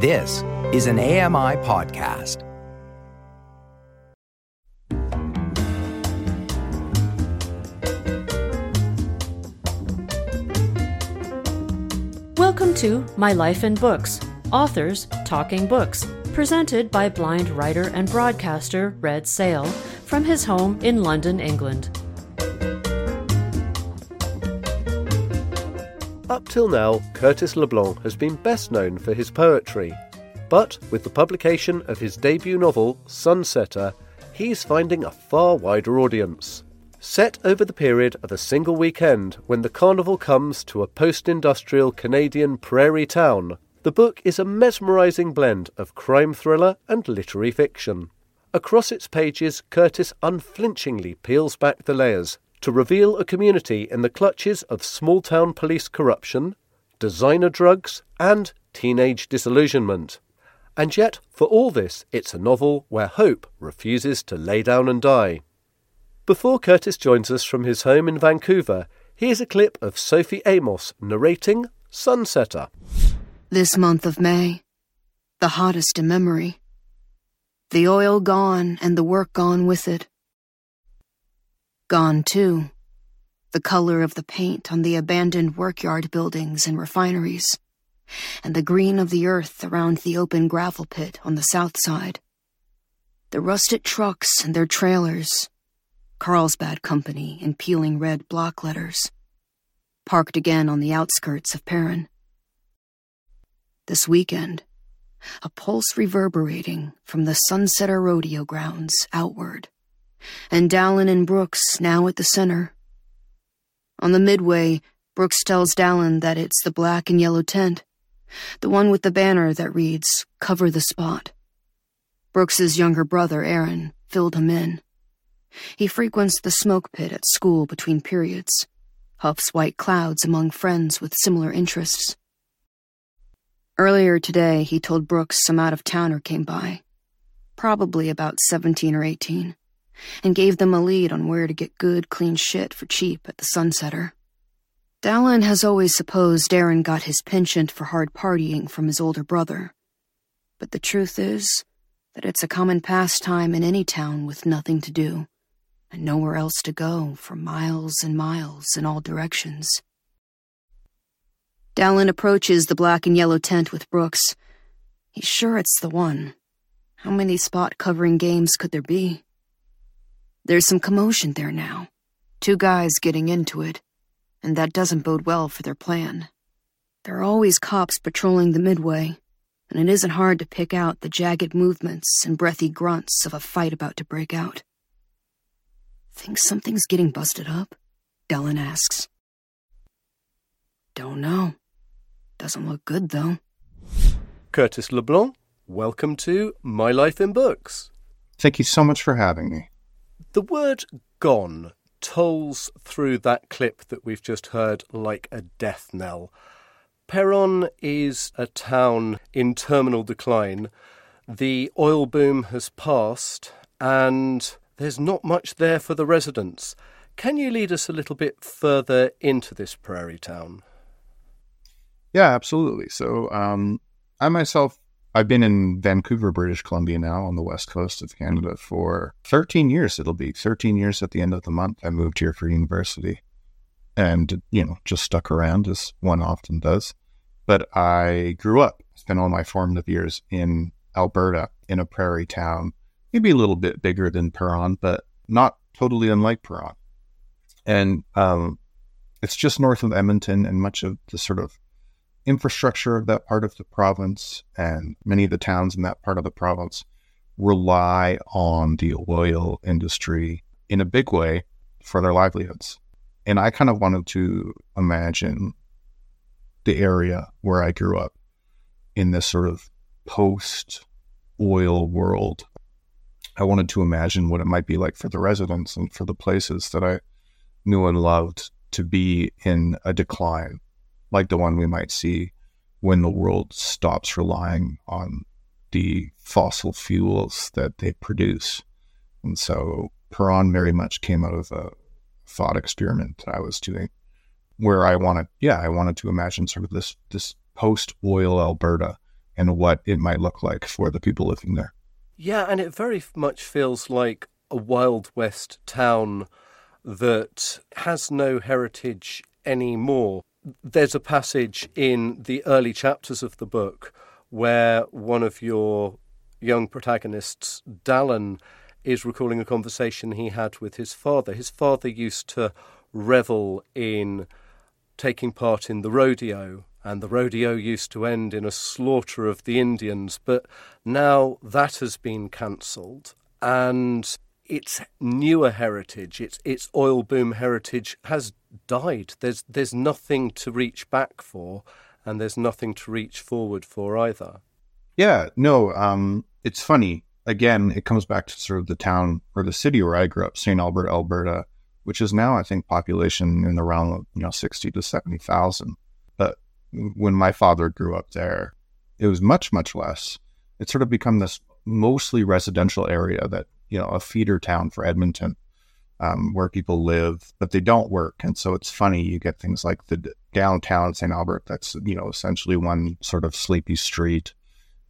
This is an AMI podcast. Welcome to My Life in Books Authors Talking Books, presented by blind writer and broadcaster Red Széll from his home in London, England. Till now, Curtis LeBlanc has been best known for his poetry. But with the publication of his debut novel, Sunsetter, he's finding a far wider audience. Set over the period of a single weekend when the carnival comes to a post industrial Canadian prairie town, the book is a mesmerising blend of crime thriller and literary fiction. Across its pages, Curtis unflinchingly peels back the layers to reveal a community in the clutches of small town police corruption, designer drugs, and teenage disillusionment. And yet, for all this, it's a novel where hope refuses to lay down and die. Before Curtis joins us from his home in Vancouver, here's a clip of Sophie Amos narrating Sunsetter. This month of May, the hottest in memory. The oil gone and the work gone with it. Gone, too. The color of the paint on the abandoned workyard buildings and refineries, and the green of the earth around the open gravel pit on the south side. The rusted trucks and their trailers, Carlsbad Company in peeling red block letters, parked again on the outskirts of Perrin. This weekend, a pulse reverberating from the Sunsetter Rodeo grounds outward and Dallin and Brooks now at the center. On the midway, Brooks tells Dallin that it's the black and yellow tent, the one with the banner that reads, Cover the Spot. Brooks's younger brother, Aaron, filled him in. He frequents the smoke pit at school between periods, huffs white clouds among friends with similar interests. Earlier today, he told Brooks some out of towner came by, probably about 17 or 18 and gave them a lead on where to get good, clean shit for cheap at the Sunsetter. Dallin has always supposed Aaron got his penchant for hard partying from his older brother. But the truth is that it's a common pastime in any town with nothing to do, and nowhere else to go for miles and miles in all directions. Dallin approaches the black and yellow tent with Brooks. He's sure it's the one. How many spot covering games could there be? There's some commotion there now. Two guys getting into it, and that doesn't bode well for their plan. There are always cops patrolling the midway, and it isn't hard to pick out the jagged movements and breathy grunts of a fight about to break out. Think something's getting busted up? Dallin asks. Don't know. Doesn't look good, though. Curtis LeBlanc, welcome to My Life in Books. Thank you so much for having me. The word gone tolls through that clip that we've just heard like a death knell. Perron is a town in terminal decline. The oil boom has passed, and there's not much there for the residents. Can you lead us a little bit further into this prairie town? Yeah, absolutely. So, um, I myself I've been in Vancouver, British Columbia now on the west coast of Canada for 13 years. It'll be 13 years at the end of the month. I moved here for university and, you know, just stuck around as one often does. But I grew up, spent all my formative years in Alberta in a prairie town, maybe a little bit bigger than Perron, but not totally unlike Perron. And um, it's just north of Edmonton and much of the sort of infrastructure of that part of the province and many of the towns in that part of the province rely on the oil industry in a big way for their livelihoods. And I kind of wanted to imagine the area where I grew up in this sort of post oil world. I wanted to imagine what it might be like for the residents and for the places that I knew and loved to be in a decline like the one we might see when the world stops relying on the fossil fuels that they produce. And so Perron very much came out of a thought experiment that I was doing where I wanted, yeah, I wanted to imagine sort of this, this post oil Alberta and what it might look like for the people living there. Yeah, and it very much feels like a Wild West town that has no heritage anymore. There's a passage in the early chapters of the book where one of your young protagonists, Dallin, is recalling a conversation he had with his father. His father used to revel in taking part in the rodeo, and the rodeo used to end in a slaughter of the Indians, but now that has been cancelled, and its newer heritage, its its oil boom heritage, has died. There's there's nothing to reach back for, and there's nothing to reach forward for either. Yeah, no, um, it's funny. Again, it comes back to sort of the town or the city where I grew up, St. Albert, Alberta, which is now, I think, population in the realm of you know sixty to seventy thousand. But when my father grew up there, it was much much less. It's sort of become this mostly residential area that you know a feeder town for Edmonton, um, where people live, but they don't work. And so it's funny you get things like the downtown St. Albert. That's you know essentially one sort of sleepy street,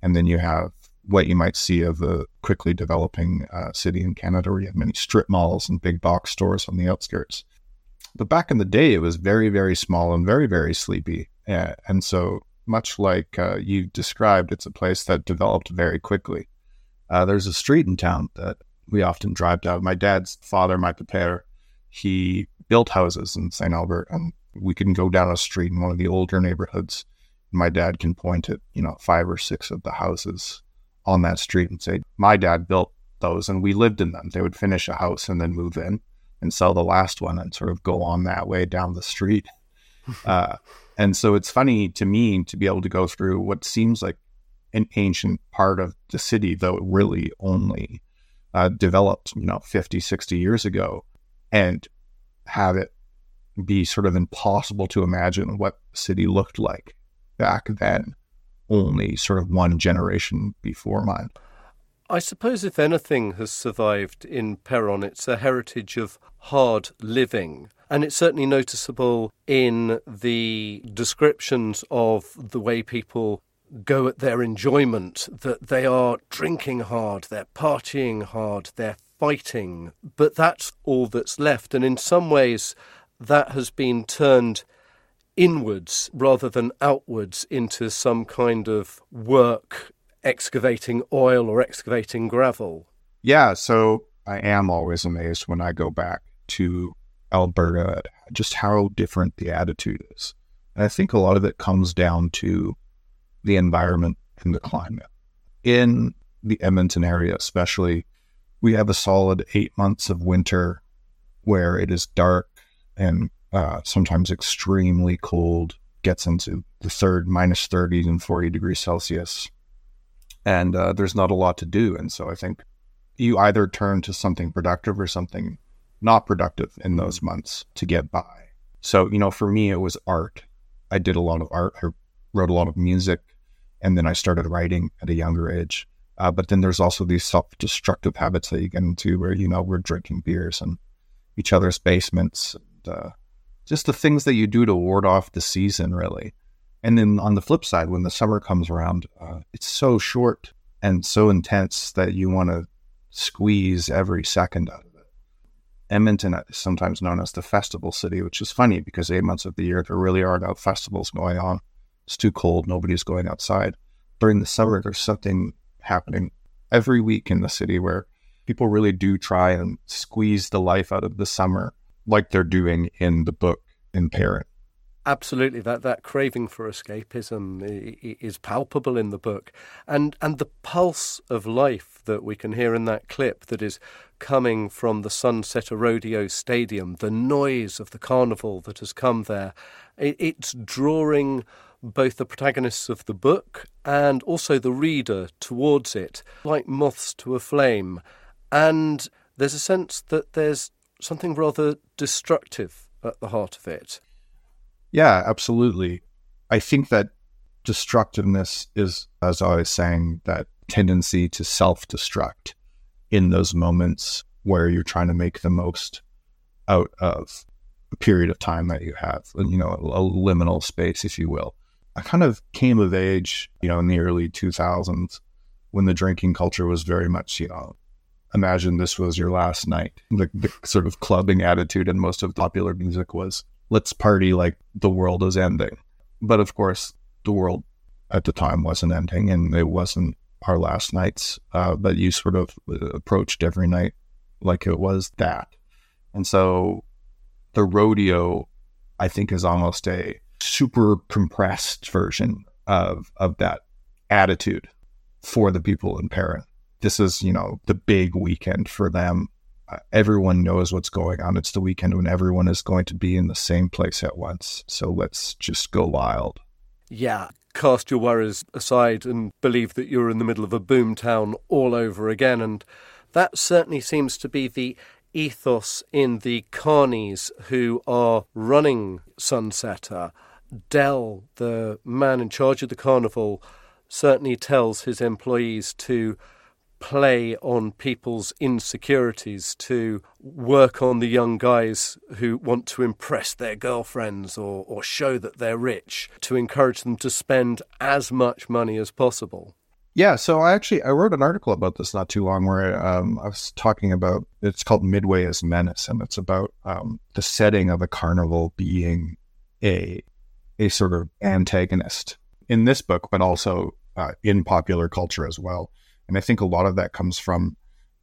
and then you have what you might see of a quickly developing uh, city in Canada, where you have many strip malls and big box stores on the outskirts. But back in the day, it was very, very small and very, very sleepy. And so, much like uh, you described, it's a place that developed very quickly. Uh, there's a street in town that we often drive down. My dad's father, my papa, he built houses in St. Albert, and we can go down a street in one of the older neighborhoods. My dad can point at, you know, five or six of the houses on that street and say, My dad built those and we lived in them. They would finish a house and then move in and sell the last one and sort of go on that way down the street. uh, and so it's funny to me to be able to go through what seems like an ancient part of the city, though it really only uh, developed, you know, 50, 60 years ago, and have it be sort of impossible to imagine what city looked like back then, only sort of one generation before mine. I suppose if anything has survived in Peron, it's a heritage of hard living. And it's certainly noticeable in the descriptions of the way people go at their enjoyment, that they are drinking hard, they're partying hard, they're fighting, but that's all that's left. And in some ways, that has been turned inwards rather than outwards into some kind of work excavating oil or excavating gravel. Yeah, so I am always amazed when I go back to Alberta just how different the attitude is. And I think a lot of it comes down to the environment and the climate. In the Edmonton area, especially, we have a solid eight months of winter where it is dark and uh, sometimes extremely cold, gets into the third minus 30 and 40 degrees Celsius. And uh, there's not a lot to do. And so I think you either turn to something productive or something not productive in those months to get by. So, you know, for me, it was art. I did a lot of art. I wrote a lot of music, and then I started writing at a younger age. Uh, but then there's also these self-destructive habits that you get into, where you know we're drinking beers in each other's basements, and, uh, just the things that you do to ward off the season, really. And then on the flip side, when the summer comes around, uh, it's so short and so intense that you want to squeeze every second out of it. Edmonton is sometimes known as the festival city, which is funny because eight months of the year there really are no festivals going on. It's too cold. Nobody's going outside. During the summer, oh. there's something happening every week in the city where people really do try and squeeze the life out of the summer, like they're doing in the book in Perron. Absolutely, that, that craving for escapism is palpable in the book, and and the pulse of life that we can hear in that clip that is coming from the Sunsetter Rodeo Stadium, the noise of the carnival that has come there, it, it's drawing both the protagonists of the book and also the reader towards it, like moths to a flame. And there's a sense that there's something rather destructive at the heart of it. Yeah, absolutely. I think that destructiveness is, as I was saying, that tendency to self destruct in those moments where you're trying to make the most out of a period of time that you have, you know, a liminal space, if you will. I kind of came of age, you know, in the early 2000s when the drinking culture was very much, you know, imagine this was your last night. The, the sort of clubbing attitude in most of popular music was let's party like the world is ending. But of course, the world at the time wasn't ending and it wasn't our last nights. Uh, but you sort of uh, approached every night like it was that. And so the rodeo, I think, is almost a super compressed version of, of that attitude for the people in Paris. This is, you know, the big weekend for them. Uh, everyone knows what's going on. It's the weekend when everyone is going to be in the same place at once. So let's just go wild. Yeah, cast your worries aside and believe that you're in the middle of a boom town all over again. And that certainly seems to be the ethos in the carnies who are running Sunsetter. Dell, the man in charge of the carnival, certainly tells his employees to play on people's insecurities, to work on the young guys who want to impress their girlfriends or, or show that they're rich, to encourage them to spend as much money as possible. Yeah, so I actually I wrote an article about this not too long where um, I was talking about it's called Midway as Menace, and it's about um, the setting of a carnival being a a sort of antagonist in this book, but also uh, in popular culture as well. And I think a lot of that comes from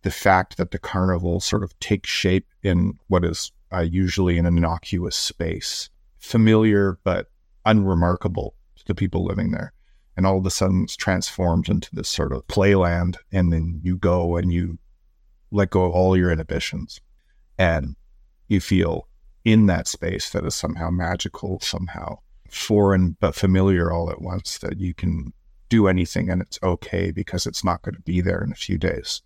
the fact that the carnival sort of takes shape in what is uh, usually an innocuous space, familiar but unremarkable to the people living there. And all of a sudden it's transformed into this sort of playland. And then you go and you let go of all your inhibitions. And you feel in that space that is somehow magical, somehow foreign but familiar all at once, that you can do anything and it's okay because it's not going to be there in a few days.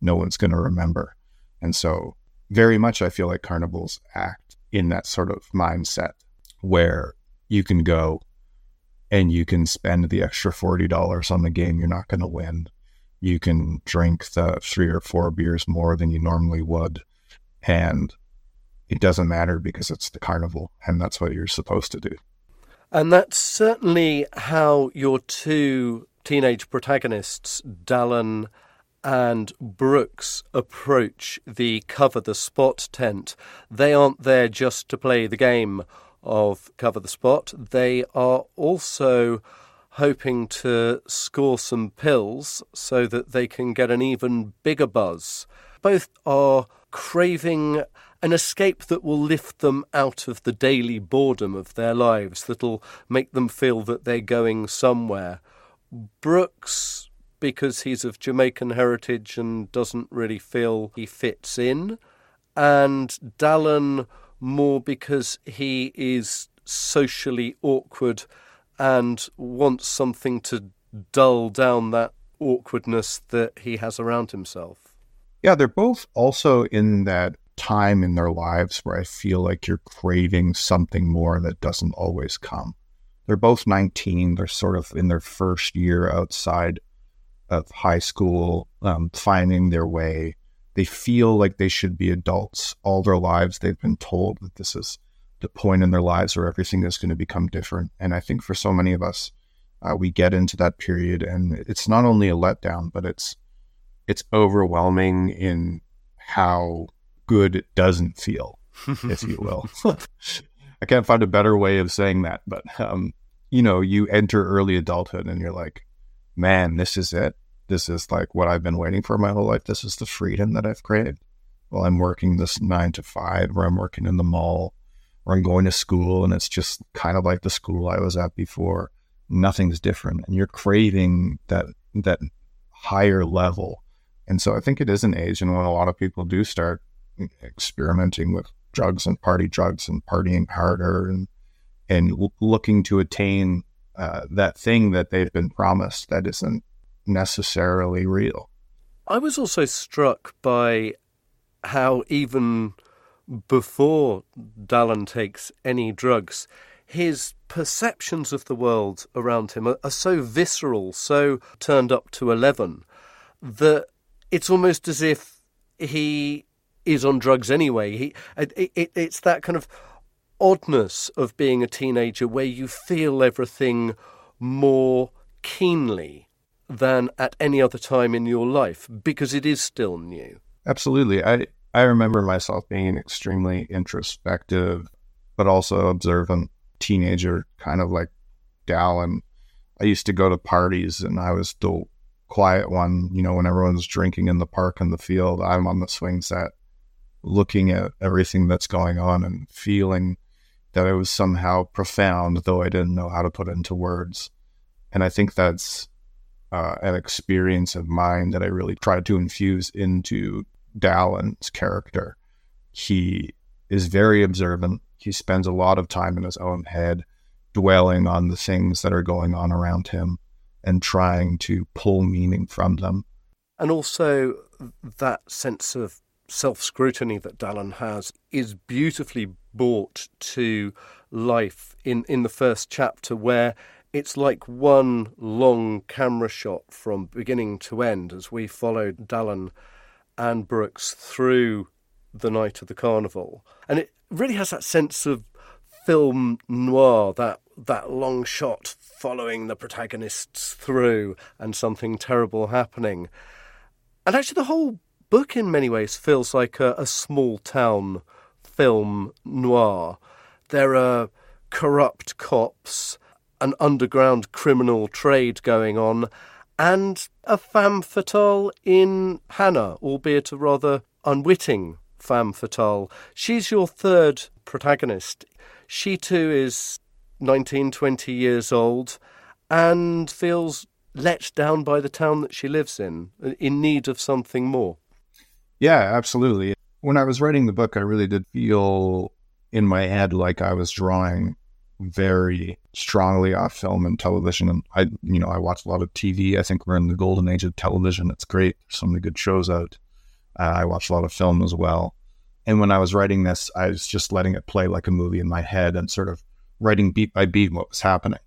No one's going to remember. And so, very much, I feel like carnivals act in that sort of mindset where you can go and you can spend the extra $40 on the game you're not going to win. You can drink the three or four beers more than you normally would. And it doesn't matter because it's the carnival and that's what you're supposed to do. And that's certainly how your two teenage protagonists, Dallin and Brooks, approach the cover the spot tent. They aren't there just to play the game of cover the spot, they are also hoping to score some pills so that they can get an even bigger buzz. Both are craving an escape that will lift them out of the daily boredom of their lives, that'll make them feel that they're going somewhere. Brooks, because he's of Jamaican heritage and doesn't really feel he fits in, and Dallin more because he is socially awkward and wants something to dull down that awkwardness that he has around himself. Yeah, they're both also in that time in their lives where I feel like you're craving something more that doesn't always come. They're both 19. They're sort of in their first year outside of high school, um, finding their way. They feel like they should be adults all their lives. They've been told that this is the point in their lives where everything is going to become different. And I think for so many of us, uh, we get into that period, and it's not only a letdown, but it's it's overwhelming in how good doesn't feel, if you will. I can't find a better way of saying that, but um, you know, you enter early adulthood and you're like, man, this is it. This is like what I've been waiting for my whole life. This is the freedom that I've created. Well, I'm working this nine to five, or I'm working in the mall, or I'm going to school, and it's just kind of like the school I was at before. Nothing's different, and you're craving that that higher level. And so I think it is an age, and when a lot of people do start experimenting with drugs and party drugs and partying harder and and looking to attain uh, that thing that they've been promised that isn't necessarily real. I was also struck by how even before Dallin takes any drugs, his perceptions of the world around him are, are so visceral, so turned up to 11, that it's almost as if he is on drugs anyway. He, it, it, it's that kind of oddness of being a teenager where you feel everything more keenly than at any other time in your life because it is still new. Absolutely. I, I remember myself being extremely introspective, but also observant teenager, kind of like Dallin. I used to go to parties and I was the quiet one, you know, when everyone's drinking in the park and the field, I'm on the swing set looking at everything that's going on and feeling that it was somehow profound, though I didn't know how to put it into words. And I think that's uh, an experience of mine that I really tried to infuse into Dallin's character. He is very observant. He spends a lot of time in his own head, dwelling on the things that are going on around him and trying to pull meaning from them. And also, that sense of self scrutiny that Dallin has is beautifully brought to life in, in the first chapter, where it's like one long camera shot from beginning to end as we followed Dallin and Brooks through the night of the carnival. And it really has that sense of film noir, that that long shot following the protagonists through and something terrible happening. And actually the whole book in many ways feels like a, a small town film noir. There are corrupt cops, an underground criminal trade going on, and a femme fatale in Hannah, albeit a rather unwitting femme fatale. She's your third protagonist. She too is 19, 20 years old and feels let down by the town that she lives in, in need of something more. Yeah, absolutely. When I was writing the book, I really did feel in my head like I was drawing very strongly off film and television. And I, you know, I watch a lot of TV. I think we're in the golden age of television. It's great. So many good shows out. Uh, I watch a lot of film as well. And when I was writing this, I was just letting it play like a movie in my head and sort of writing beat by beat what was happening.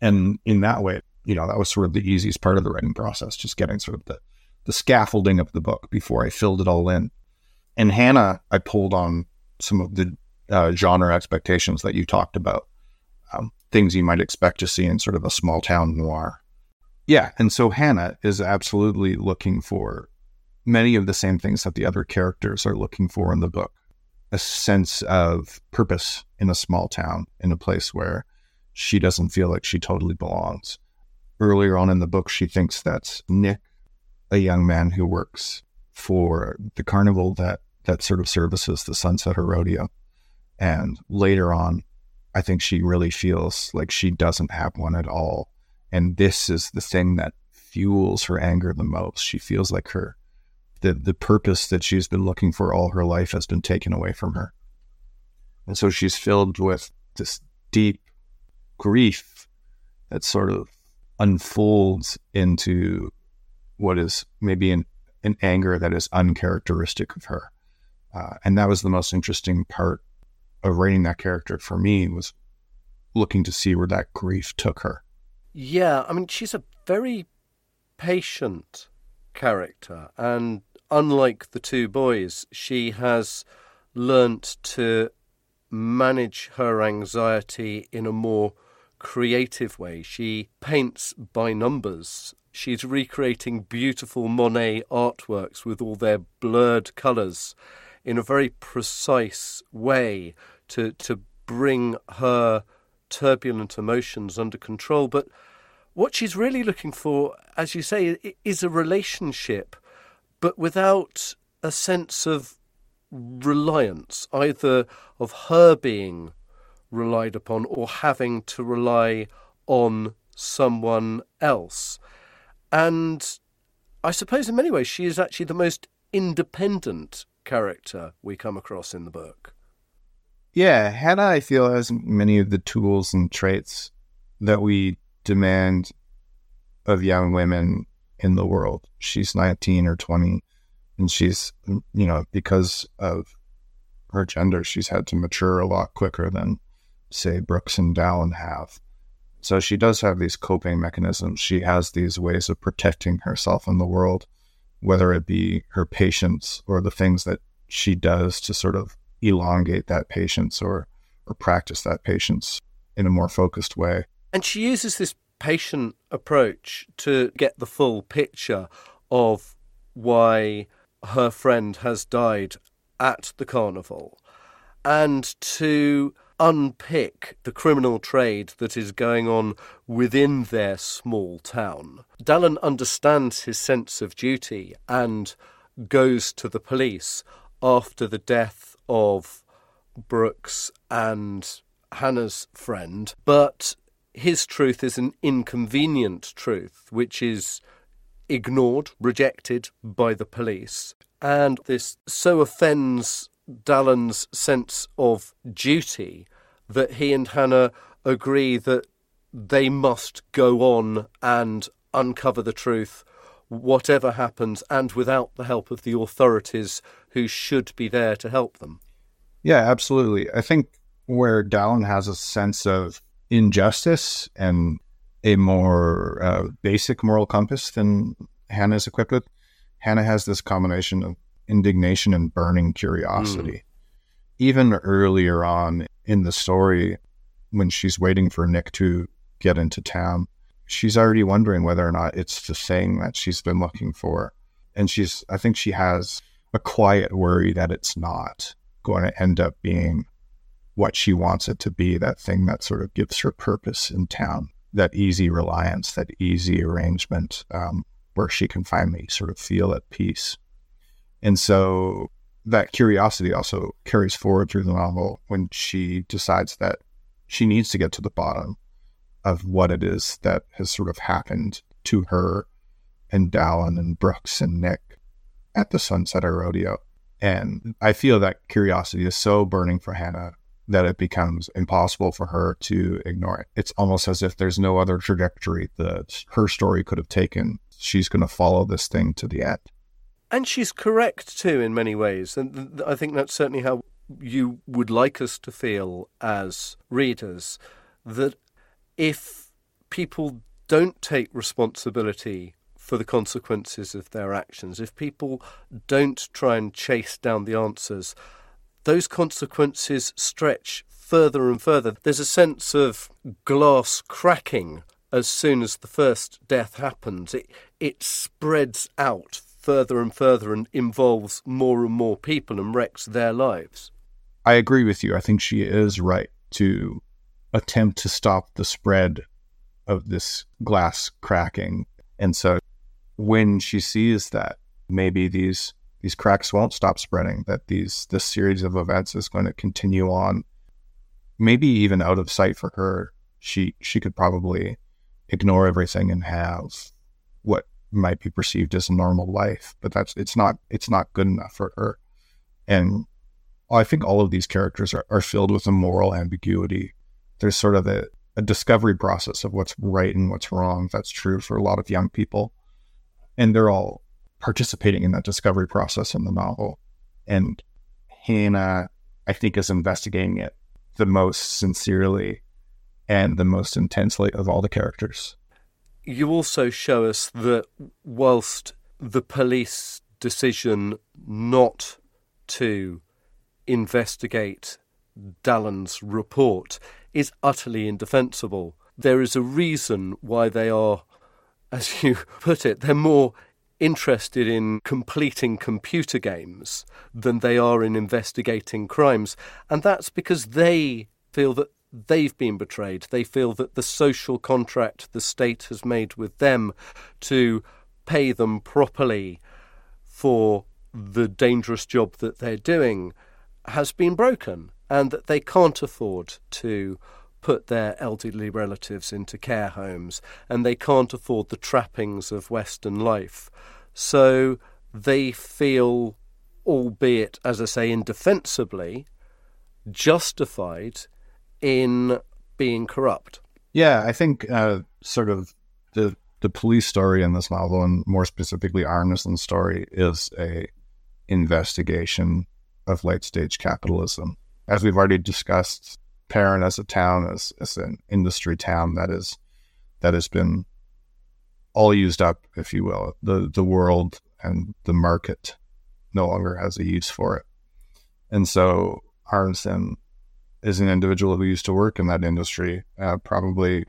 And in that way, you know, that was sort of the easiest part of the writing process, just getting sort of the the scaffolding of the book before I filled it all in. And Hannah, I pulled on some of the uh, genre expectations that you talked about, um, things you might expect to see in sort of a small town noir. Yeah, and so Hannah is absolutely looking for many of the same things that the other characters are looking for in the book a sense of purpose in a small town, in a place where she doesn't feel like she totally belongs. Earlier on in the book, she thinks that Nick a young man who works for the carnival that that sort of services the Sunsetter Rodeo. And later on, I think she really feels like she doesn't have one at all. And this is the thing that fuels her anger the most. She feels like her the the purpose that she's been looking for all her life has been taken away from her. And so she's filled with this deep grief that sort of unfolds into what is maybe an, an anger that is uncharacteristic of her. Uh, and that was the most interesting part of writing that character for me was looking to see where that grief took her. Yeah, I mean, she's a very patient character, and unlike the two boys, she has learnt to manage her anxiety in a more creative way. She paints by numbers she's recreating beautiful Monet artworks with all their blurred colours in a very precise way to to bring her turbulent emotions under control. But what she's really looking for, as you say, is a relationship, but without a sense of reliance, either of her being relied upon or having to rely on someone else. And I suppose in many ways she is actually the most independent character we come across in the book. Yeah, Hannah, I feel, has many of the tools and traits that we demand of young women in the world. She's 19 or 20, and she's, you know, because of her gender, she's had to mature a lot quicker than, say, Brooks and Dallin have. So she does have these coping mechanisms. She has these ways of protecting herself in the world, whether it be her patience or the things that she does to sort of elongate that patience or or practice that patience in a more focused way. And she uses this patient approach to get the full picture of why her friend has died at the carnival and to unpick the criminal trade that is going on within their small town. Dallin understands his sense of duty and goes to the police after the death of Brooks and Hannah's friend, but his truth is an inconvenient truth, which is ignored, rejected by the police. And this so offends Dallin's sense of duty that he and Hannah agree that they must go on and uncover the truth, whatever happens, and without the help of the authorities who should be there to help them. Yeah, absolutely. I think where Dallin has a sense of injustice and a more uh, basic moral compass than Hannah is equipped with, Hannah has this combination of indignation and burning curiosity. Mm. Even earlier on in the story, when she's waiting for Nick to get into town, she's already wondering whether or not it's the thing that she's been looking for. And she's, I think she has a quiet worry that it's not going to end up being what she wants it to be that thing that sort of gives her purpose in town, that easy reliance, that easy arrangement um, where she can finally sort of feel at peace. And so that curiosity also carries forward through the novel when she decides that she needs to get to the bottom of what it is that has sort of happened to her and Dallin and Brooks and Nick at the Sunsetter Rodeo. And I feel that curiosity is so burning for Hannah that it becomes impossible for her to ignore it. It's almost as if there's no other trajectory that her story could have taken. She's going to follow this thing to the end. And she's correct too in many ways. And I think that's certainly how you would like us to feel as readers that if people don't take responsibility for the consequences of their actions, if people don't try and chase down the answers, those consequences stretch further and further. There's a sense of glass cracking as soon as the first death happens. It, it spreads out further and further and involves more and more people and wrecks their lives. I agree with you. I think she is right to attempt to stop the spread of this glass cracking. And so when she sees that maybe these these cracks won't stop spreading, that these this series of events is going to continue on, maybe even out of sight for her, she she could probably ignore everything and have what might be perceived as a normal life, but that's it's not it's not good enough for her. And I think all of these characters are, are filled with a moral ambiguity. There's sort of a, a discovery process of what's right and what's wrong. That's true for a lot of young people. And they're all participating in that discovery process in the novel. And Hannah, I think, is investigating it the most sincerely and the most intensely of all the characters you also show us that whilst the police decision not to investigate Dallin's report is utterly indefensible, there is a reason why they are, as you put it, they're more interested in completing computer games than they are in investigating crimes. And that's because they feel that they've been betrayed. They feel that the social contract the state has made with them to pay them properly for the dangerous job that they're doing has been broken and that they can't afford to put their elderly relatives into care homes and they can't afford the trappings of Western life. So they feel, albeit, as I say, indefensibly, justified in being corrupt. Yeah, I think uh, sort of the the police story in this novel, and more specifically Arneson's story, is a investigation of late stage capitalism. As we've already discussed, Perrin as a town is an industry town that is that has been all used up, if you will. The the world and the market no longer has a use for it. And so Arneson is an individual who used to work in that industry, uh, probably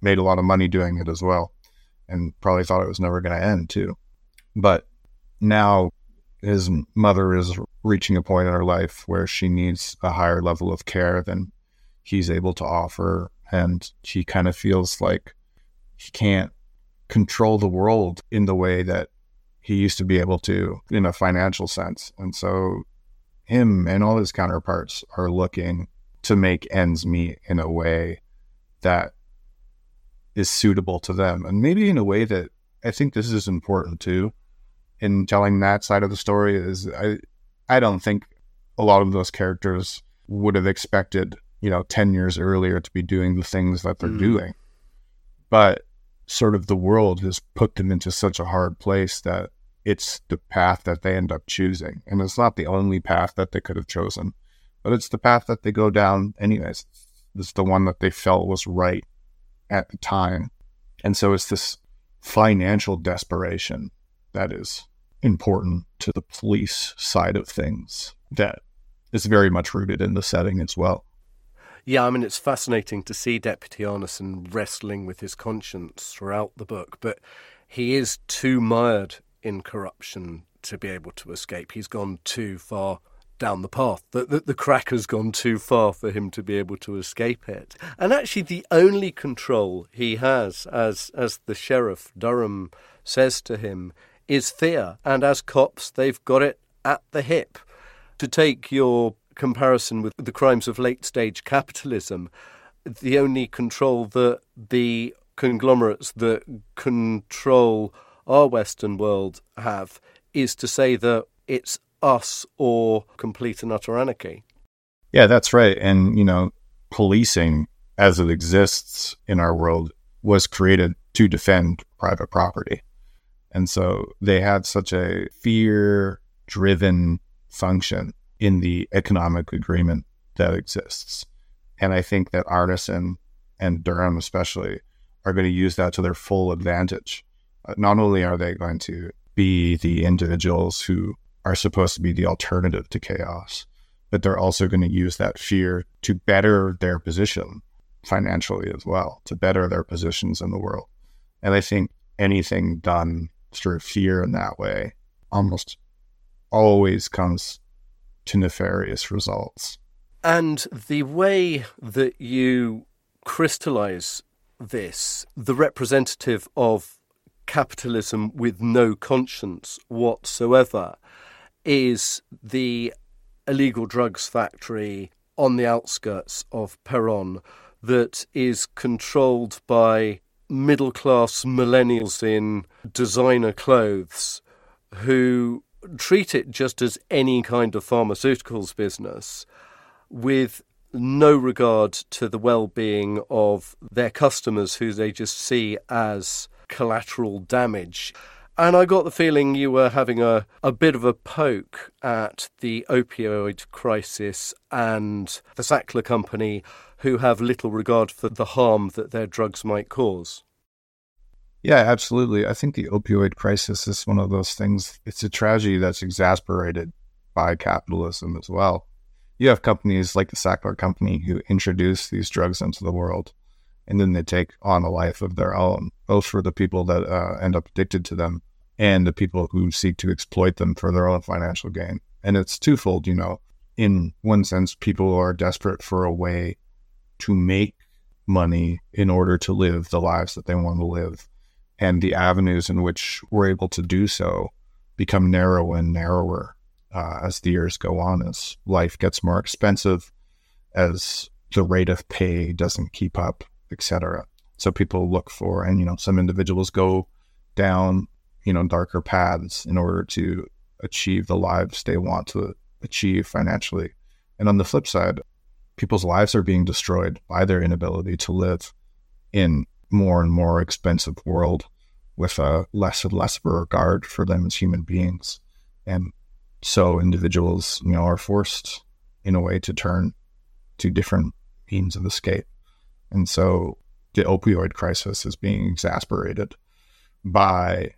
made a lot of money doing it as well, and probably thought it was never going to end too. But now his mother is reaching a point in her life where she needs a higher level of care than he's able to offer. And she kind of feels like he can't control the world in the way that he used to be able to in a financial sense. And so him and all his counterparts are looking to make ends meet in a way that is suitable to them and maybe in a way that I think this is important too in telling that side of the story is I I don't think a lot of those characters would have expected, you know, 10 years earlier to be doing the things that they're mm. doing. But sort of the world has put them into such a hard place that it's the path that they end up choosing. And it's not the only path that they could have chosen, but it's the path that they go down anyways. It's the one that they felt was right at the time. And so it's this financial desperation that is important to the police side of things that is very much rooted in the setting as well. Yeah, I mean, it's fascinating to see Deputy Arneson wrestling with his conscience throughout the book, but he is too mired in corruption to be able to escape. He's gone too far down the path. that, the, crack has gone too far for him to be able to escape it. And actually, the only control he has, as as the sheriff Durham says to him, is fear. And as cops, they've got it at the hip. To take your comparison with the crimes of late stage capitalism, the only control that the conglomerates that control our Western world have is to say that it's us or complete and utter anarchy. Yeah, that's right. And, you know, policing as it exists in our world was created to defend private property. And so they had such a fear driven function in the economic agreement that exists. And I think that Arneson and Durham, especially, are going to use that to their full advantage. Uh, not only are they going to be the individuals who are supposed to be the alternative to chaos, but they're also going to use that fear to better their position financially as well, to better their positions in the world. And I think anything done through fear in that way almost always comes to nefarious results. And the way that you crystallize this, the representative of capitalism with no conscience whatsoever, is the illegal drugs factory on the outskirts of Peron that is controlled by middle class millennials in designer clothes who treat it just as any kind of pharmaceuticals business with no regard to the well being of their customers who they just see as collateral damage. And I got the feeling you were having a, a bit of a poke at the opioid crisis and the Sackler Company who have little regard for the harm that their drugs might cause. Yeah, absolutely. I think the opioid crisis is one of those things. It's a tragedy that's exasperated by capitalism as well. You have companies like the Sackler Company who introduce these drugs into the world, and then they take on a life of their own, both for the people that uh, end up addicted to them and the people who seek to exploit them for their own financial gain. And it's twofold, you know. In one sense, people are desperate for a way to make money in order to live the lives that they want to live. And the avenues in which we're able to do so become narrower and narrower uh, as the years go on, as life gets more expensive, as the rate of pay doesn't keep up, etc. So people look for, and you know, some individuals go down, you know, darker paths in order to achieve the lives they want to achieve financially. And on the flip side, people's lives are being destroyed by their inability to live in more and more expensive world with a less and less regard for them as human beings. And so individuals, you know, are forced in a way to turn to different means of escape. And so the opioid crisis is being exasperated by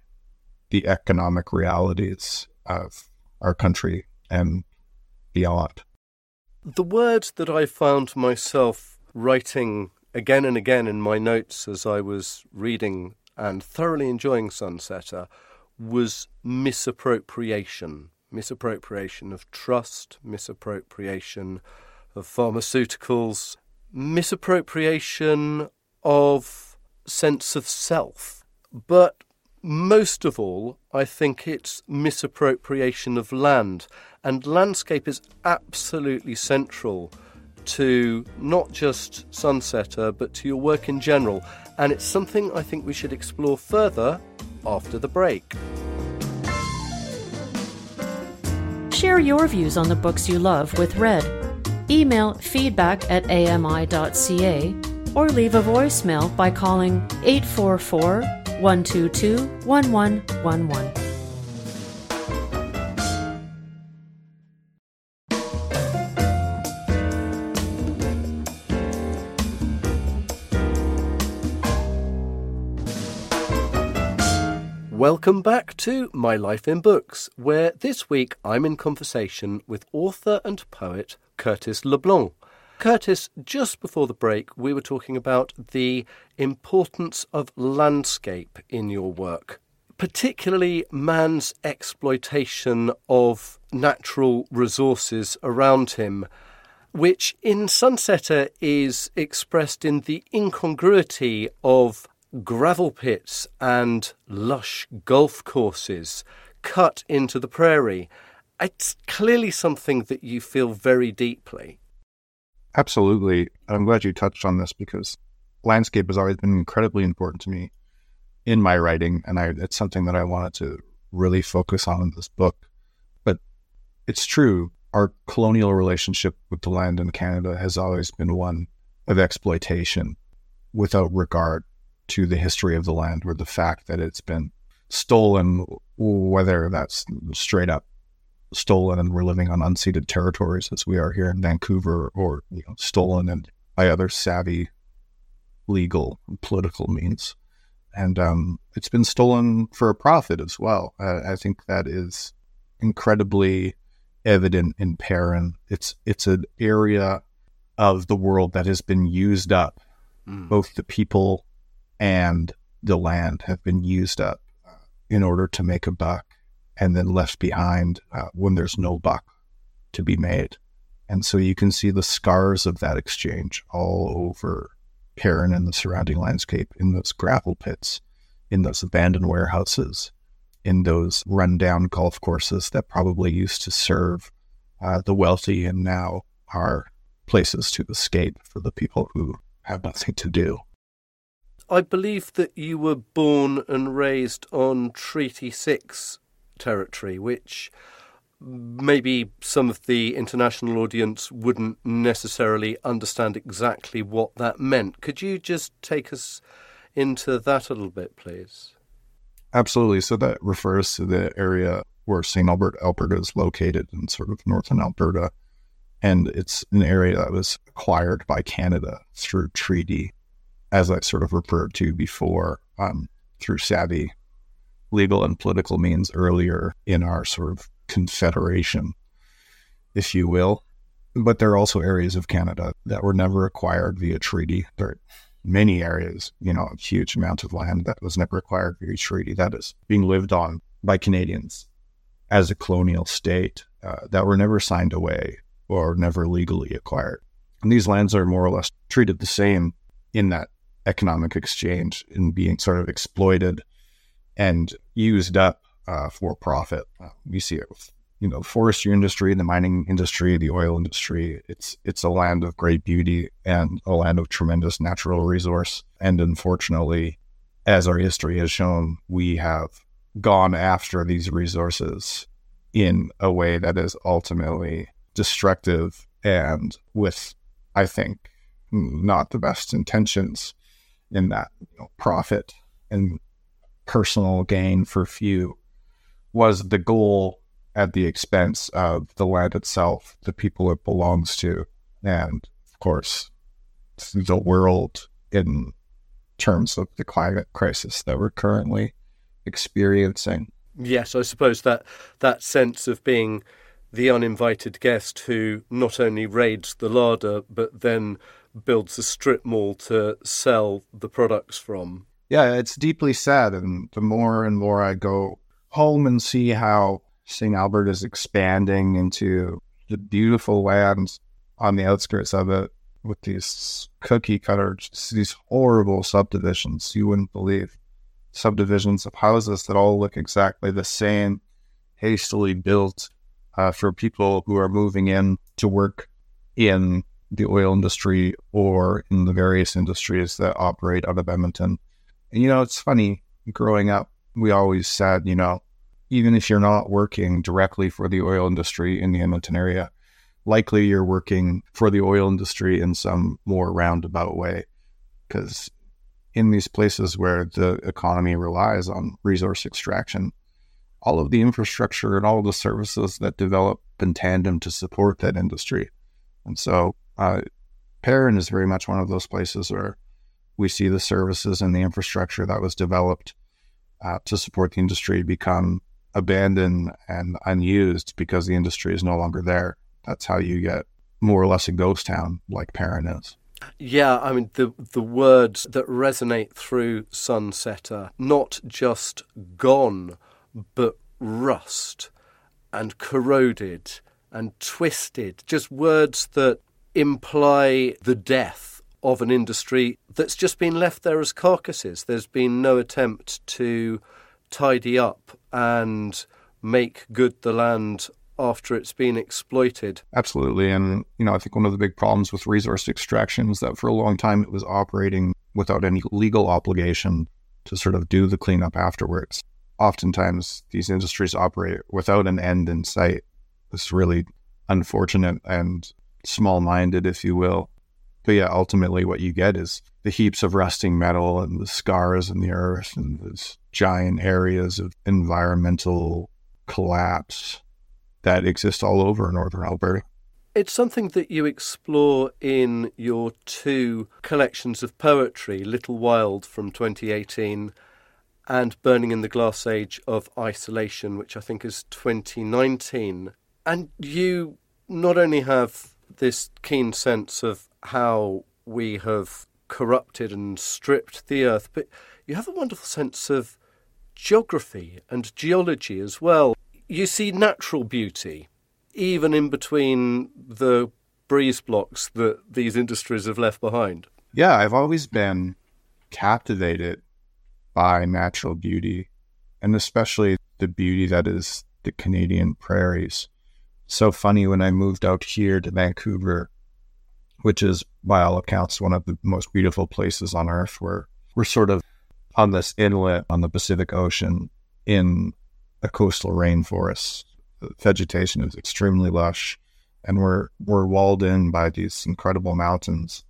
the economic realities of our country and beyond. The word that I found myself writing again and again in my notes as I was reading and thoroughly enjoying Sunsetter was misappropriation. Misappropriation of trust, misappropriation of pharmaceuticals, misappropriation of sense of self. But most of all, I think it's misappropriation of land. And landscape is absolutely central to not just Sunsetter, but to your work in general. And it's something I think we should explore further after the break. Share your views on the books you love with Red. Email feedback at ami.ca or leave a voicemail by calling 844 122 1111. Welcome back to My Life in Books, where this week I'm in conversation with author and poet Curtis LeBlanc. Curtis, just before the break, we were talking about the importance of landscape in your work, particularly man's exploitation of natural resources around him, which in Sunsetter is expressed in the incongruity of gravel pits and lush golf courses cut into the prairie. It's clearly something that you feel very deeply. Absolutely. I'm glad you touched on this because landscape has always been incredibly important to me in my writing, and I, it's something that I wanted to really focus on in this book. But it's true, our colonial relationship with the land in Canada has always been one of exploitation without regard to the history of the land or the fact that it's been stolen, whether that's straight up stolen and we're living on unceded territories as we are here in Vancouver, or you know, stolen and by other savvy legal political means. And um, it's been stolen for a profit as well. Uh, I think that is incredibly evident in Perrin. It's it's an area of the world that has been used up. Mm. Both the people and the land have been used up in order to make a buck and then left behind uh, when there's no buck to be made. And so you can see the scars of that exchange all over Perrin and the surrounding landscape in those gravel pits, in those abandoned warehouses, in those rundown golf courses that probably used to serve uh, the wealthy and now are places to escape for the people who have nothing to do. I believe that you were born and raised on Treaty 6 territory, which maybe some of the international audience wouldn't necessarily understand exactly what that meant. Could you just take us into that a little bit, please? Absolutely. So that refers to the area where St. Albert, Alberta is located in sort of northern Alberta. And it's an area that was acquired by Canada through treaty, as I sort of referred to before, um, through savvy legal and political means earlier in our sort of confederation, if you will. But there are also areas of Canada that were never acquired via treaty. There are many areas, you know, a huge amount of land that was never acquired via treaty that is being lived on by Canadians as a colonial state uh, that were never signed away or never legally acquired. And these lands are more or less treated the same in that economic exchange and being sort of exploited and used up uh, for profit. Uh, we see it with you know the forestry industry, the mining industry, the oil industry. It's it's a land of great beauty and a land of tremendous natural resource. And unfortunately, as our history has shown, we have gone after these resources in a way that is ultimately destructive and with, I think, not the best intentions in that you know, profit and personal gain for few was the goal at the expense of the land itself, the people it belongs to, and of course, the world in terms of the climate crisis that we're currently experiencing. Yes, I suppose that that sense of being the uninvited guest who not only raids the larder but then builds a strip mall to sell the products from. Yeah, it's deeply sad. And the more and more I go home and see how St. Albert is expanding into the beautiful lands on the outskirts of it with these cookie cutters, these horrible subdivisions you wouldn't believe. Subdivisions of houses that all look exactly the same, hastily built uh, for people who are moving in to work in the oil industry or in the various industries that operate out of Edmonton. And, you know, it's funny, growing up, we always said, you know, even if you're not working directly for the oil industry in the Edmonton area, likely you're working for the oil industry in some more roundabout way. Because in these places where the economy relies on resource extraction, all of the infrastructure and all of the services that develop in tandem to support that industry. And so, uh, Perrin is very much one of those places where we see the services and the infrastructure that was developed uh, to support the industry become abandoned and unused because the industry is no longer there. That's how you get more or less a ghost town like Perrin is. Yeah, I mean the the words that resonate through Sunsetter, not just gone, but rust and corroded and twisted, just words that imply the death of an industry that's just been left there as carcasses. There's been no attempt to tidy up and make good the land after it's been exploited. Absolutely. And, you know, I think one of the big problems with resource extraction is that for a long time it was operating without any legal obligation to sort of do the cleanup afterwards. Oftentimes, these industries operate without an end in sight. It's really unfortunate and small minded, if you will. But yeah, ultimately, what you get is the heaps of rusting metal and the scars in the earth and these giant areas of environmental collapse that exist all over northern Alberta. It's something that you explore in your two collections of poetry, Little Wild from 2018 and Birding in the Glass Age of Isolation, which I think is 2019. And you not only have this keen sense of how we have corrupted and stripped the earth, but you have a wonderful sense of geography and geology as well. You see natural beauty, even in between the breeze blocks that these industries have left behind. Yeah, I've always been captivated by natural beauty, and especially the beauty that is the Canadian prairies. So funny when I moved out here to Vancouver, which is by all accounts one of the most beautiful places on earth, where we're sort of on this inlet on the Pacific Ocean in a coastal rainforest. The vegetation is extremely lush, and we're we're walled in by these incredible mountains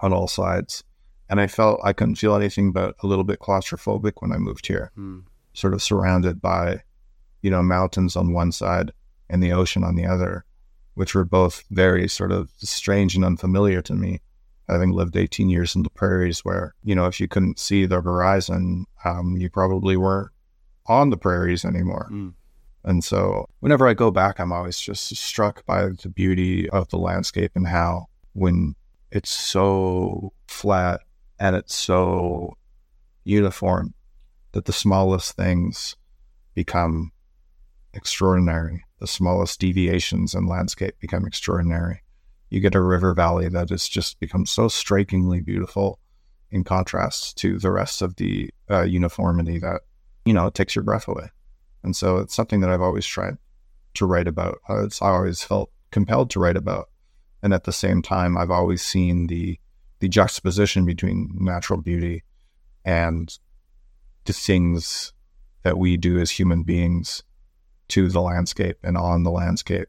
on all sides. And I felt I couldn't feel anything but a little bit claustrophobic when I moved here, mm. sort of surrounded by, you know, mountains on one side and the ocean on the other, which were both very sort of strange and unfamiliar to me having lived 18 years in the prairies where, you know, if you couldn't see the horizon, um, you probably weren't on the prairies anymore. Mm. And so whenever I go back, I'm always just struck by the beauty of the landscape and how when it's so flat and it's so uniform that the smallest things become extraordinary. The smallest deviations in landscape become extraordinary. You get a river valley that has just become so strikingly beautiful in contrast to the rest of the uh, uniformity that you know it takes your breath away. And so it's something that i've always tried to write about uh, it's I always felt compelled to write about. And at the same time i've always seen the the juxtaposition between natural beauty and the things that we do as human beings to the landscape and on the landscape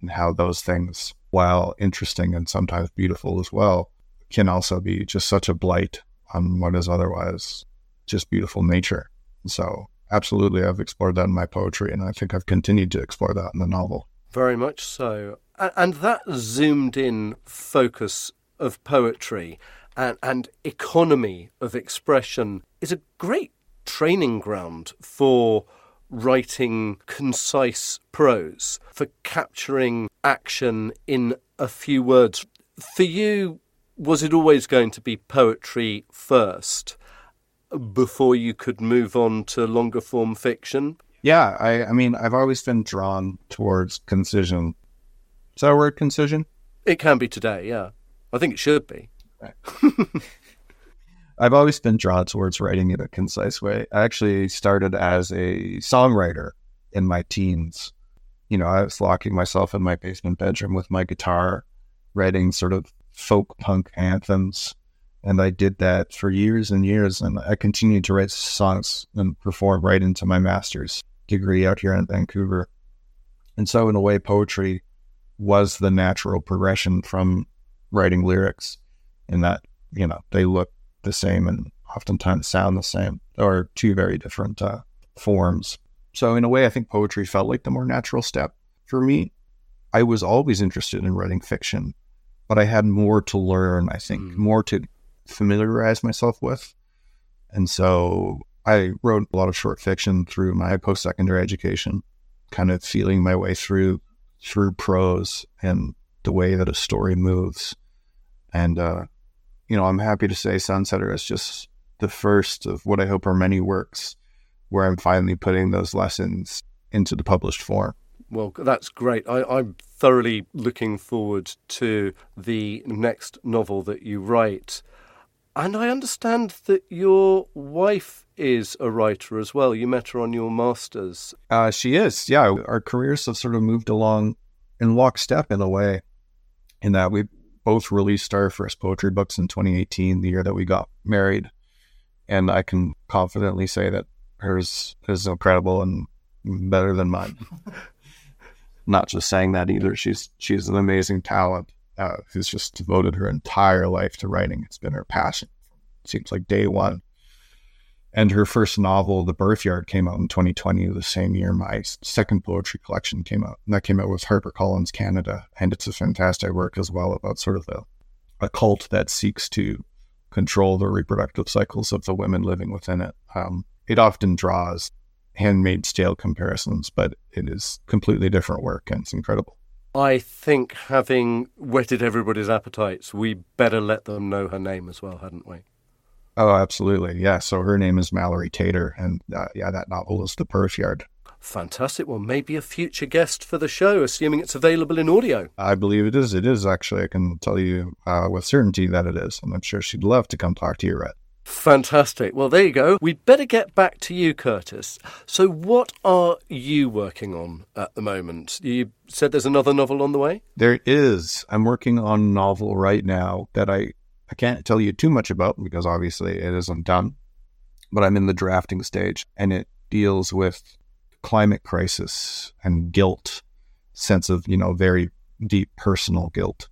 and how those things while interesting and sometimes beautiful as well, can also be just such a blight on what is otherwise just beautiful nature. So, absolutely, I've explored that in my poetry, and I think I've continued to explore that in the novel. Very much so. And that zoomed in focus of poetry and, and economy of expression is a great training ground for writing concise prose, for capturing action in a few words. For you, was it always going to be poetry first before you could move on to longer form fiction? Yeah, I, I mean, I've always been drawn towards concision. Is that a word, concision? It can be today, yeah. I think it should be. I've always been drawn towards writing in a concise way. I actually started as a songwriter in my teens. You know, I was locking myself in my basement bedroom with my guitar, writing sort of folk punk anthems. And I did that for years and years. And I continued to write songs and perform right into my master's degree out here in Vancouver. And so, in a way, poetry was the natural progression from writing lyrics in that, you know, they look the same and oftentimes sound the same or two very different uh, forms. So, in a way, I think poetry felt like the more natural step for me. I was always interested in writing fiction, but I had more to learn, I think, mm. more to familiarize myself with. And so I wrote a lot of short fiction through my post secondary education, kind of feeling my way through through prose and the way that a story moves. And uh, you know, I'm happy to say Sunsetter is just the first of what I hope are many works where I'm finally putting those lessons into the published form. Well, that's great. I, I'm thoroughly looking forward to the next novel that you write. And I understand that your wife is a writer as well. You met her on your master's. Uh, she is, yeah. Our careers have sort of moved along in lockstep in a way, in that we both released our first poetry books in 2018, the year that we got married. And I can confidently say that hers is incredible and better than mine. Not just saying that either. She's she's an amazing talent uh, who's just devoted her entire life to writing. It's been her passion. Seems like day one. And her first novel, The Birthyard, came out in 2020, the same year my second poetry collection came out. And that came out with HarperCollins Canada. And it's a fantastic work as well about sort of a, a cult that seeks to control the reproductive cycles of the women living within it. Um, it often draws Handmaid's Tale comparisons, but it is completely different work and it's incredible. I think having whetted everybody's appetites, we better let them know her name as well, hadn't we? Oh, absolutely. Yeah. So her name is Mallory Tater. And uh, yeah, that novel is The Birthyard. Fantastic. Well, maybe a future guest for the show, assuming it's available in audio. I believe it is. It is actually. I can tell you uh, with certainty that it is. And I'm sure she'd love to come talk to you, Red. Fantastic. Well, there you go. We'd better get back to you, Curtis. So, what are you working on at the moment? You said there's another novel on the way? There is. I'm working on a novel right now that I I can't tell you too much about because obviously it isn't done, but I'm in the drafting stage and it deals with climate crisis and guilt, sense of, you know, very deep personal guilt.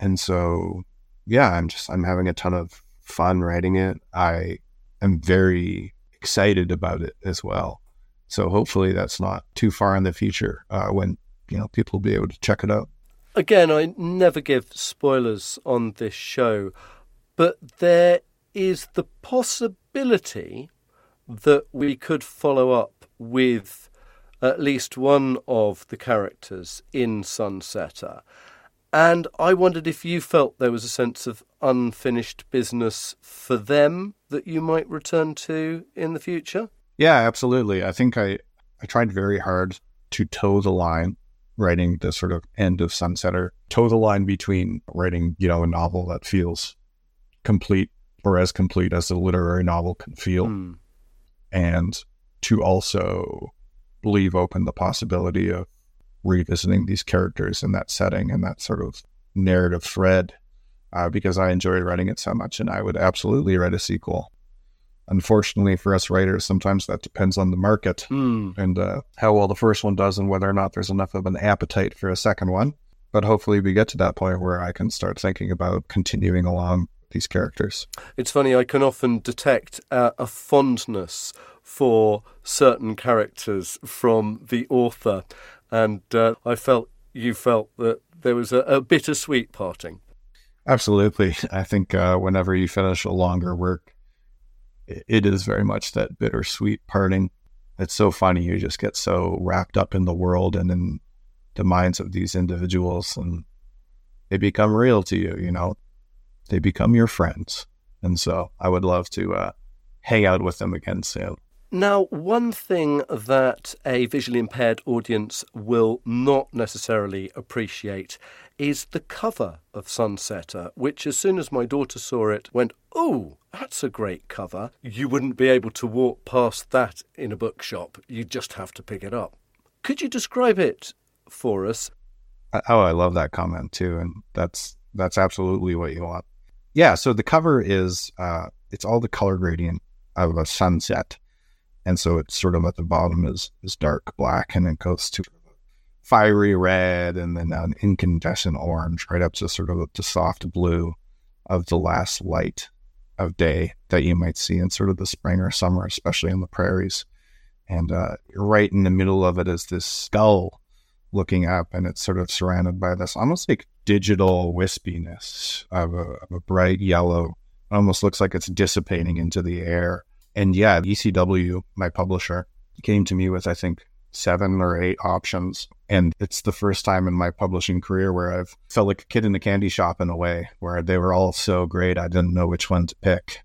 And so, yeah, I'm just, I'm having a ton of fun writing it. I am very excited about it as well. So hopefully that's not too far in the future uh, when, you know, people will be able to check it out. Again, I never give spoilers on this show but there is the possibility that we could follow up with at least one of the characters in Sunsetter. And I wondered if you felt there was a sense of unfinished business for them that you might return to in the future? Yeah, absolutely. I think I, I tried very hard to toe the line writing the sort of end of Sunsetter, toe the line between writing, you know, a novel that feels complete or as complete as a literary novel can feel. Mm. And to also leave open the possibility of revisiting these characters in that setting and that sort of narrative thread uh, because I enjoyed writing it so much and I would absolutely write a sequel. Unfortunately for us writers, sometimes that depends on the market mm. and uh, how well the first one does and whether or not there's enough of an appetite for a second one. But hopefully we get to that point where I can start thinking about continuing along these characters. It's funny, I can often detect uh, a fondness for certain characters from the author, and uh, I felt you felt that there was a, a bittersweet parting. Absolutely. I think uh, whenever you finish a longer work, it is very much that bittersweet parting. it's so funny. You just get so wrapped up in the world and in the minds of these individuals, and they become real to you. You know, they become your friends, and so I would love to uh, hang out with them again soon. Now, one thing that a visually impaired audience will not necessarily appreciate is the cover of Sunsetter, which, as soon as my daughter saw it, went, Oh, that's a great cover. You wouldn't be able to walk past that in a bookshop. You'd just have to pick it up. Could you describe it for us? Oh, I love that comment too, and that's that's absolutely what you want. Yeah, so the cover is uh, it's all the color gradient of a sunset, and so it's sort of at the bottom is is dark black, and it goes to fiery red and then an incandescent orange right up to sort of the soft blue of the last light of day that you might see in sort of the spring or summer, especially in the prairies. And uh, right in the middle of it is this skull looking up, and it's sort of surrounded by this almost like digital wispiness of a, of a bright yellow. It almost looks like it's dissipating into the air. And yeah, ECW, my publisher, came to me with, I think, seven or eight options. And it's the first time in my publishing career where I've felt like a kid in a candy shop in a way, where they were all so great, I didn't know which one to pick.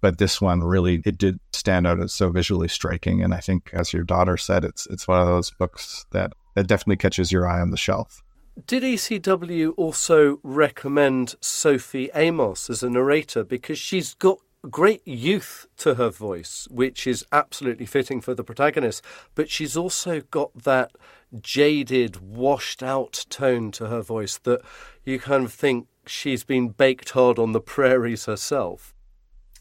But this one really, it did stand out as so visually striking. And I think, as your daughter said, it's it's one of those books that, that definitely catches your eye on the shelf. Did ECW also recommend Sophie Amos as a narrator because she's got great youth to her voice, which is absolutely fitting for the protagonist, but she's also got that jaded, washed out tone to her voice that you kind of think she's been baked hard on the prairies herself.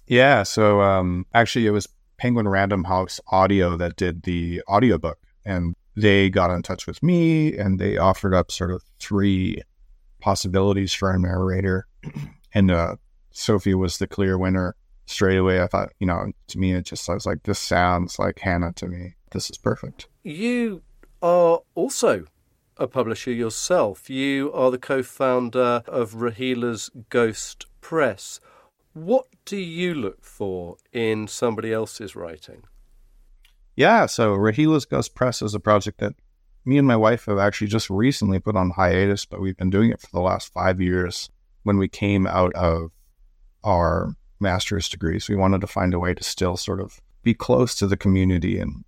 Yeah, so um, actually, it was Penguin Random House Audio that did the audiobook, and they got in touch with me and they offered up sort of three possibilities for a narrator. And uh, Sophie was the clear winner straight away, I thought, you know, to me, it just I was like, this sounds like Hannah to me. This is perfect. You are also a publisher yourself. You are the co founder of Rahila's Ghost Press. What do you look for in somebody else's writing? Yeah, so Rahila's Ghost Press is a project that me and my wife have actually just recently put on hiatus, but we've been doing it for the last five years. When we came out of our master's degrees. We wanted to find a way to still sort of be close to the community and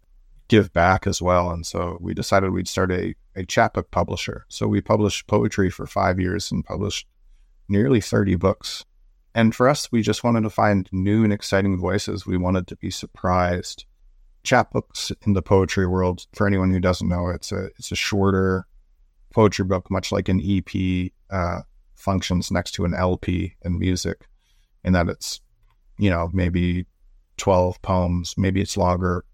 give back as well. And so we decided we'd start a, a chapbook publisher. So we published poetry for five years and published nearly 30 books. And for us, we just wanted to find new and exciting voices. We wanted to be surprised. Chapbooks in the poetry world, for anyone who doesn't know, it's a it's a shorter poetry book, much like an EP uh, functions next to an LP in music, in that it's you know, maybe 12 poems, maybe it's longer,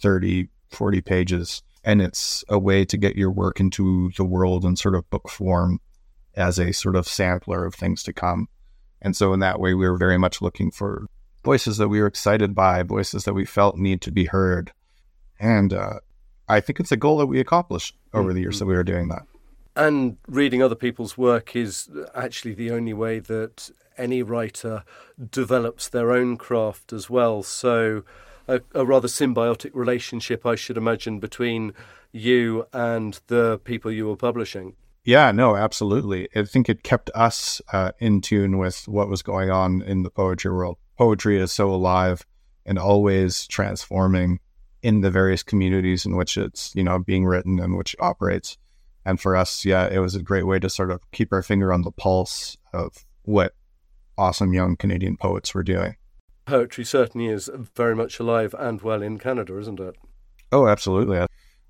30, 40 pages. And it's a way to get your work into the world in sort of book form as a sort of sampler of things to come. And so, in that way, we were very much looking for voices that we were excited by, voices that we felt need to be heard. And uh, I think it's a goal that we accomplished over mm-hmm. the years that we were doing that. And reading other people's work is actually the only way that any writer develops their own craft as well. So, a, a, rather symbiotic relationship, I should imagine, between you and the people you were publishing. Yeah, no, absolutely. I think it kept us uh, in tune with what was going on in the poetry world. Poetry is so alive and always transforming in the various communities in which it's, you know, being written and which operates. And for us, yeah, it was a great way to sort of keep our finger on the pulse of what awesome young Canadian poets were doing. Poetry certainly is very much alive and well in Canada, isn't it? Oh, absolutely.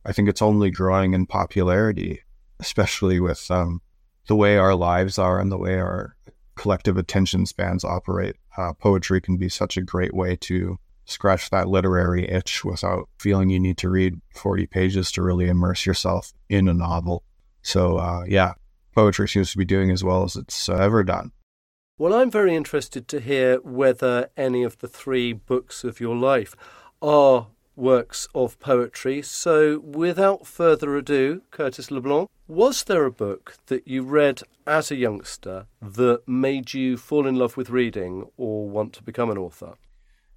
I think it's only growing in popularity, especially with um, the way our lives are and the way our collective attention spans operate. Uh, poetry can be such a great way to scratch that literary itch without feeling you need to read 40 pages to really immerse yourself in a novel. So, uh, yeah, poetry seems to be doing as well as it's uh, ever done. Well, I'm very interested to hear whether any of the three books of your life are works of poetry. So, without further ado, Curtis LeBlanc, was there a book that you read as a youngster that made you fall in love with reading or want to become an author?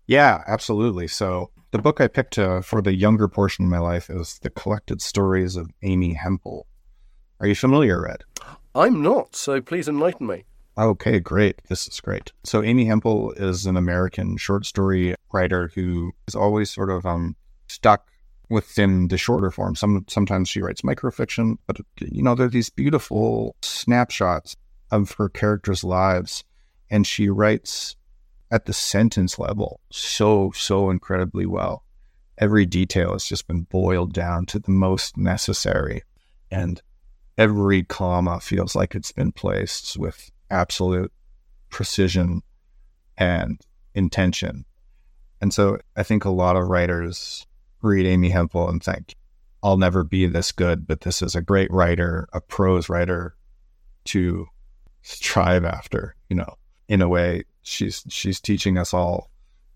Yeah, absolutely. So the book I picked uh, for the younger portion of my life is The Collected Stories of Amy Hempel. Are you familiar, Red? I'm not, so please enlighten me. Okay, great. This is great. So Amy Hempel is an American short story writer who is always sort of um, stuck within the shorter form. Some sometimes she writes microfiction, but you know, there are these beautiful snapshots of her characters' lives, and she writes at the sentence level so so incredibly well. Every detail has just been boiled down to the most necessary, and every comma feels like it's been placed with absolute precision and intention. And so I think a lot of writers read Amy Hempel and think, I'll never be this good, but this is a great writer, a prose writer to strive after, you know, in a way she's she's teaching us all.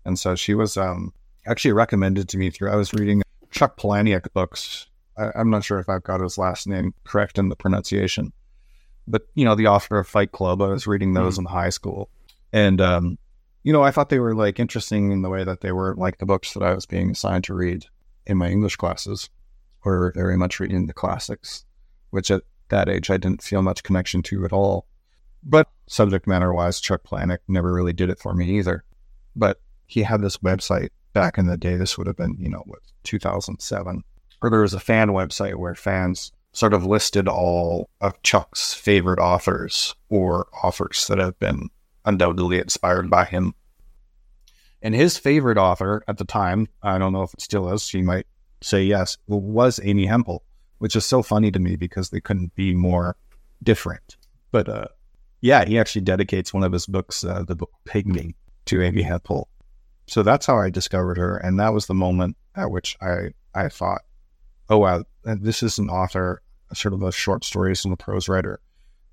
And so she was um, actually recommended to me through I was reading Chuck Palahniuk books. I, I'm not sure if I've got his last name correct in the pronunciation but you know, the author of Fight Club, I was reading those mm. in high school, and um, you know, I thought they were like interesting in the way that they were like the books that I was being assigned to read in my English classes, were very much reading the classics, which at that age I didn't feel much connection to at all. But subject matter wise, Chuck Palahniuk never really did it for me either. But he had this website back in the day. This would have been, you know, what, 2007, where there was a fan website where fans sort of listed all of Chuck's favorite authors or authors that have been undoubtedly inspired by him. And his favorite author at the time, I don't know if it still is, she might say yes, was Amy Hempel, which is so funny to me because they couldn't be more different. But uh, yeah, he actually dedicates one of his books, uh, the book Pygmy, to Amy Hempel. So that's how I discovered her. And that was the moment at which I, I thought, oh, wow, uh, this is an author sort of a short stories and a prose writer,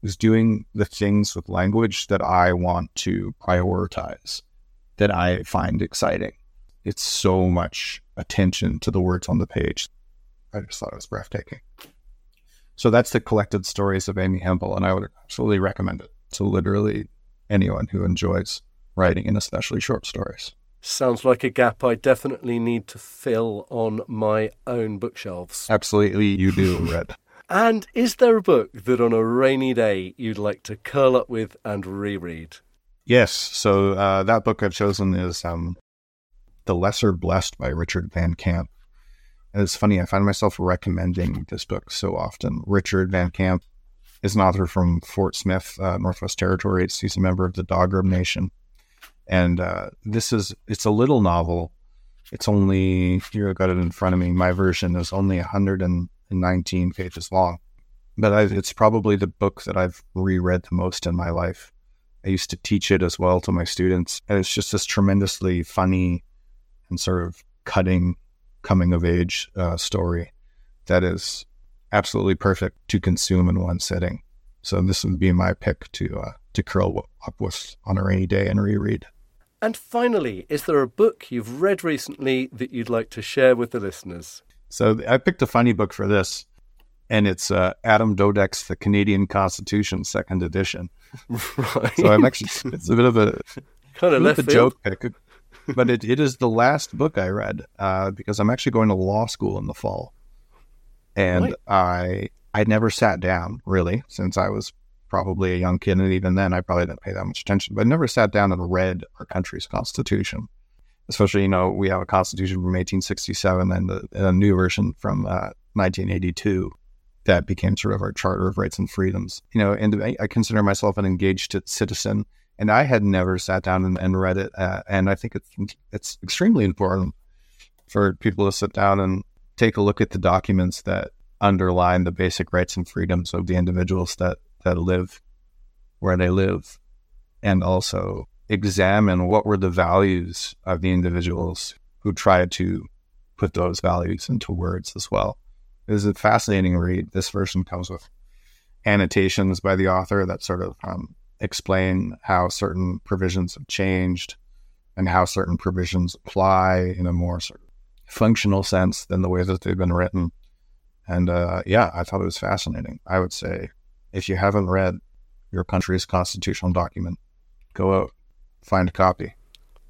is doing the things with language that I want to prioritize, that I find exciting. It's so much attention to the words on the page. I just thought it was breathtaking. So that's the collected stories of Amy Hempel, and I would absolutely recommend it to literally anyone who enjoys writing and especially short stories. Sounds like a gap I definitely need to fill on my own bookshelves. Absolutely, you do, Red. And is there a book that on a rainy day you'd like to curl up with and reread? Yes. So uh, that book I've chosen is um, The Lesser Blessed by Richard Van Camp. And it's funny, I find myself recommending this book so often. Richard Van Camp is an author from Fort Smith, uh, Northwest Territories. He's a member of the Dogrib Nation. And uh, this is, it's a little novel. It's only, here I've got it in front of me. My version is only 119 pages long. But I, it's probably the book that I've reread the most in my life. I used to teach it as well to my students. And it's just this tremendously funny and sort of cutting coming of age uh, story that is absolutely perfect to consume in one sitting. So this would be my pick to uh, to curl up with on a rainy day and reread. And finally, is there a book you've read recently that you'd like to share with the listeners? So I picked a funny book for this, and it's uh, Adam Dodek's The Canadian Constitution, second edition. Right. So I'm actually it's a bit of a kind of left a joke pick, but it, it is the last book I read uh, because I'm actually going to law school in the fall, and right. I I never sat down really since I was probably a young kid, and even then I probably didn't pay that much attention. But I never sat down and read our country's constitution especially you know we have a constitution from 1867 and, the, a new version from uh, 1982 that became sort of our charter of rights and freedoms you know and i consider myself an engaged citizen and i had never sat down and, and read it uh, and i think it's it's extremely important for people to sit down and take a look at the documents that underline the basic rights and freedoms of the individuals that that live where they live and also examine what were the values of the individuals who tried to put those values into words as well. It is a fascinating read. This version comes with annotations by the author that sort of um, explain how certain provisions have changed and how certain provisions apply in a more sort of functional sense than the way that they've been written. And uh, yeah, I thought it was fascinating. I would say if you haven't read your country's constitutional document, go out, find a copy.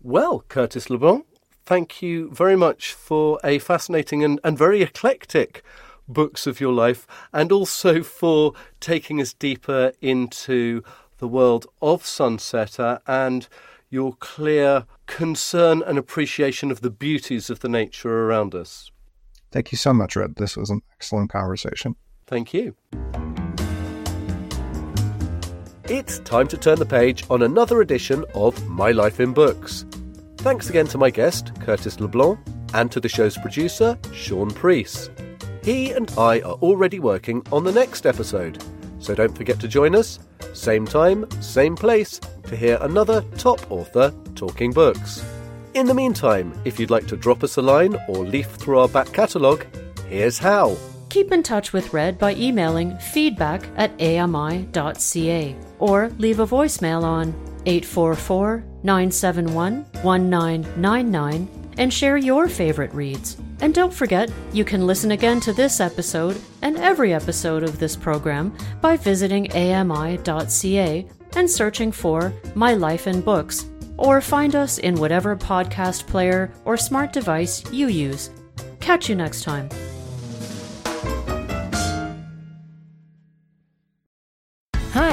Well, Curtis LeBlanc, thank you very much for a fascinating and, and very eclectic books of your life, and also for taking us deeper into the world of Sunsetter and your clear concern and appreciation of the beauties of the nature around us. Thank you so much, Red. This was an excellent conversation. Thank you. It's time to turn the page on another edition of My Life in Books. Thanks again to my guest, Curtis LeBlanc, and to the show's producer, Sean Priest. He and I are already working on the next episode, so don't forget to join us, same time, same place, to hear another top author talking books. In the meantime, if you'd like to drop us a line or leaf through our back catalogue, here's how. Keep in touch with Red by emailing feedback at ami.ca or leave a voicemail on 844 971 1999 and share your favorite reads. And don't forget, you can listen again to this episode and every episode of this program by visiting ami.ca and searching for My Life in Books, or find us in whatever podcast player or smart device you use. Catch you next time.